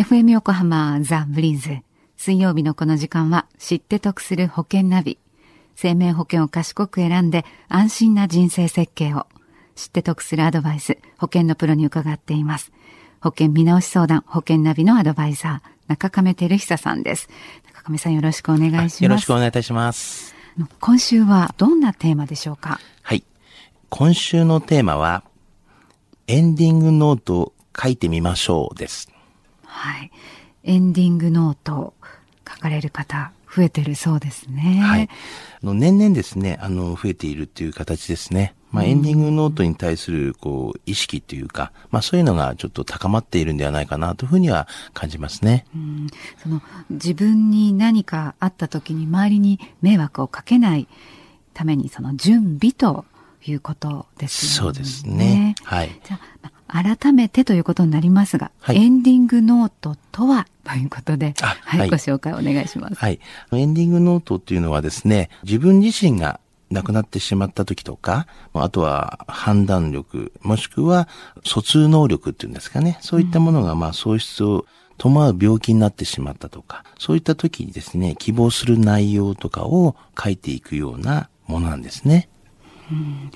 FM 横浜ザ・ブリーズ。水曜日のこの時間は知って得する保険ナビ。生命保険を賢く選んで安心な人生設計を。知って得するアドバイス、保険のプロに伺っています。保険見直し相談、保険ナビのアドバイザー、中亀照久さんです。中亀さんよろしくお願いします。よろしくお願いいたします。今週はどんなテーマでしょうか？はい。今週のテーマは、エンディングノートを書いてみましょうです。はい。エンディングノート書かれる方、増えてるそうですね。はい。の年々ですね、あの、増えているっていう形ですね。まあ、エンディングノートに対する、こう、意識というか、まあ、そういうのがちょっと高まっているんではないかなというふうには感じますね。うん、その、自分に何かあった時に周りに迷惑をかけないために、その準備ということですよね。そうですね。はい。じゃあ、改めてということになりますが、はい、エンディングノートとは？ということで、はい、はい、ご紹介お願いします。はい。エンディングノートっていうのはですね、自分自身が亡くなってしまった時とか、あとは判断力、もしくは疎通能力っていうんですかね、そういったものがまあ喪失を伴う病気になってしまったとか、そういった時にですね、希望する内容とかを書いていくようなものなんですね。うん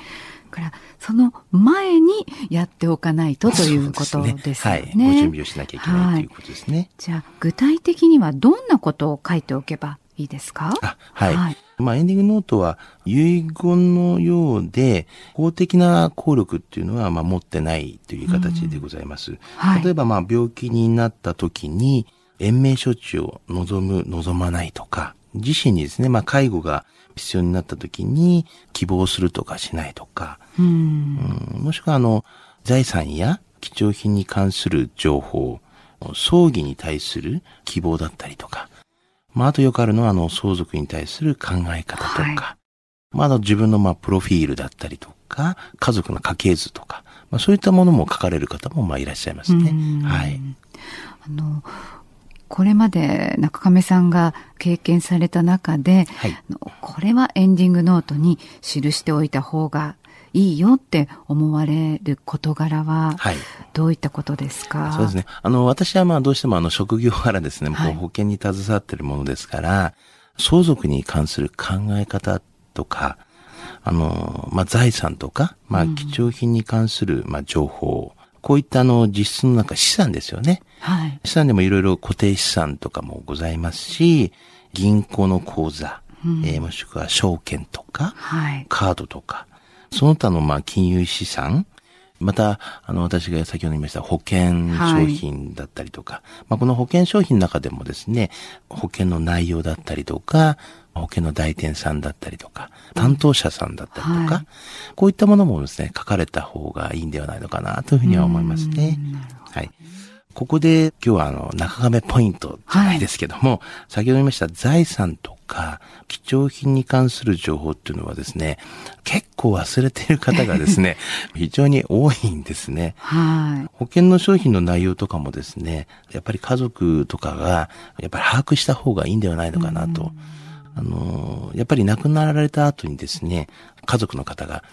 からその前にやっておかないとということですね。ねはい。ご準備をしなきゃいけない、はい、ということですね。じゃあ、具体的にはどんなことを書いておけばいいですか？はい。はい、まあ、エンディングノートは遺言のようで、法的な効力っていうのは、まあ、持ってないという形でございます。はい、例えば、まあ、病気になった時に、延命処置を望む、望まないとか、自身にですね、まあ、介護が必要になった時に希望するとかしないとか、うん、もしくはあの、財産や貴重品に関する情報、葬儀に対する希望だったりとか、まあ、あとよくあるのはあの、相続に対する考え方とか、はい、まあ、自分のまあ、プロフィールだったりとか、家族の家系図とか、まあ、そういったものも書かれる方もまあ、いらっしゃいますね。はい。あの、これまで中亀さんが経験された中で、はい、これはエンディングノートに記しておいた方がいいよって思われる事柄は、どういったことですか、はい、そうですね。あの、私はまあどうしてもあの職業からですね、はい、保険に携わっているものですから、相続に関する考え方とか、あの、まあ財産とか、まあ貴重品に関するまあ情報、うんこういったあの実質の中資産ですよね。はい。資産でもいろいろ固定資産とかもございますし、銀行の口座、うん、えー、もしくは証券とか、はい、カードとか、その他のまあ金融資産、また、あの、私が先ほど言いました保険商品だったりとか、はい、まあ、この保険商品の中でもですね、保険の内容だったりとか、保険の代店さんだったりとか、担当者さんだったりとか、はい、こういったものもですね、書かれた方がいいんではないのかなというふうには思いますね。はい。ここで今日はあの、中亀ポイントじゃないですけども、はい、先ほど言いました財産とか、貴重品に関する情報っていうのはですね、結構忘れている方がですね、非常に多いんですね。はい。保険の商品の内容とかもですね、やっぱり家族とかが、やっぱり把握した方がいいんではないのかなと。あの、やっぱり亡くなられた後にですね、家族の方が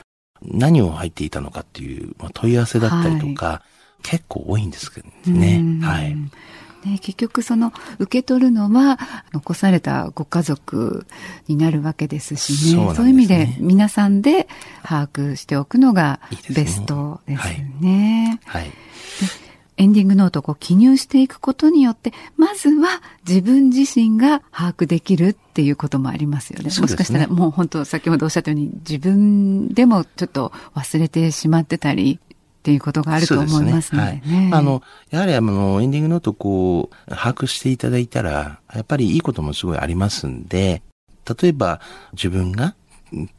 何を入っていたのかっていう、まあ、問い合わせだったりとか、はい、結構多いんですけどね。はい。ね、結局その受け取るのは残されたご家族になるわけですしね。そう、ね,、いう意味で皆さんで把握しておくのがベストですよね。はい、はいエンディングノートをこう記入していくことによって、まずは自分自身が把握できるっていうこともありますよね。ねもしかしたらもう本当先ほどおっしゃったように自分でもちょっと忘れてしまってたり、っていうことがあると思いますね。でねはい、あの、やはりあの、エンディングノートこう、把握していただいたら、やっぱりいいこともすごいありますんで、例えば自分が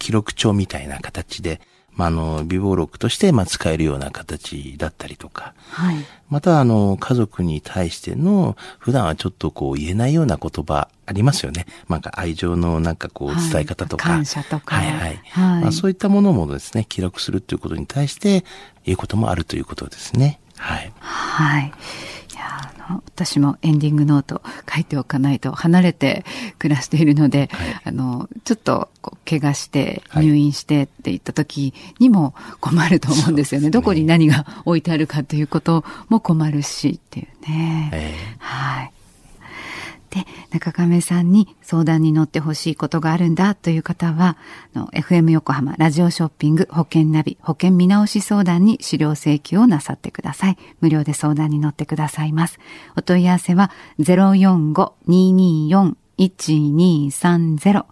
記録帳みたいな形で、まあ、あの、備忘録として、まあ、使えるような形だったりとか、はい。また、あの、家族に対しての、普段はちょっとこう言えないような言葉ありますよね。なんか愛情のなんかこう伝え方とか。はい、感謝とか。はいはい。はい、まあ、そういったものもですね、記録するということに対して、いうこともあるということですね。はい。はい。いやあの私もエンディングノート書いておかないと離れて暮らしているので、はい、あのちょっとこう怪我して入院してって言った時にも困ると思うんですよね。ねどこに何が置いてあるかということも困るしっていうね。えー、はい。で、中亀さんに相談に乗ってほしいことがあるんだという方は、FM 横浜ラジオショッピング保険ナビ保険見直し相談に資料請求をなさってください。無料で相談に乗ってくださいます。お問い合わせは045-224-1230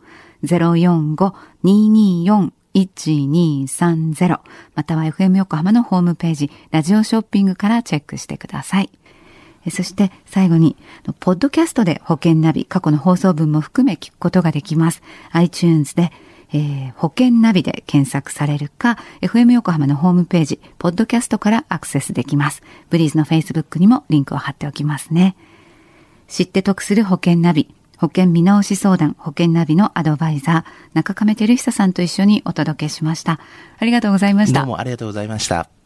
045-224-1230または FM 横浜のホームページラジオショッピングからチェックしてください。そして最後に、ポッドキャストで保険ナビ、過去の放送分も含め聞くことができます。iTunes で、えー、保険ナビで検索されるか、FM 横浜のホームページ、ポッドキャストからアクセスできます。ブリーズの Facebook にもリンクを貼っておきますね。知って得する保険ナビ、保険見直し相談、保険ナビのアドバイザー、中亀照久さんと一緒にお届けしました。ありがとうございました。どうもありがとうございました。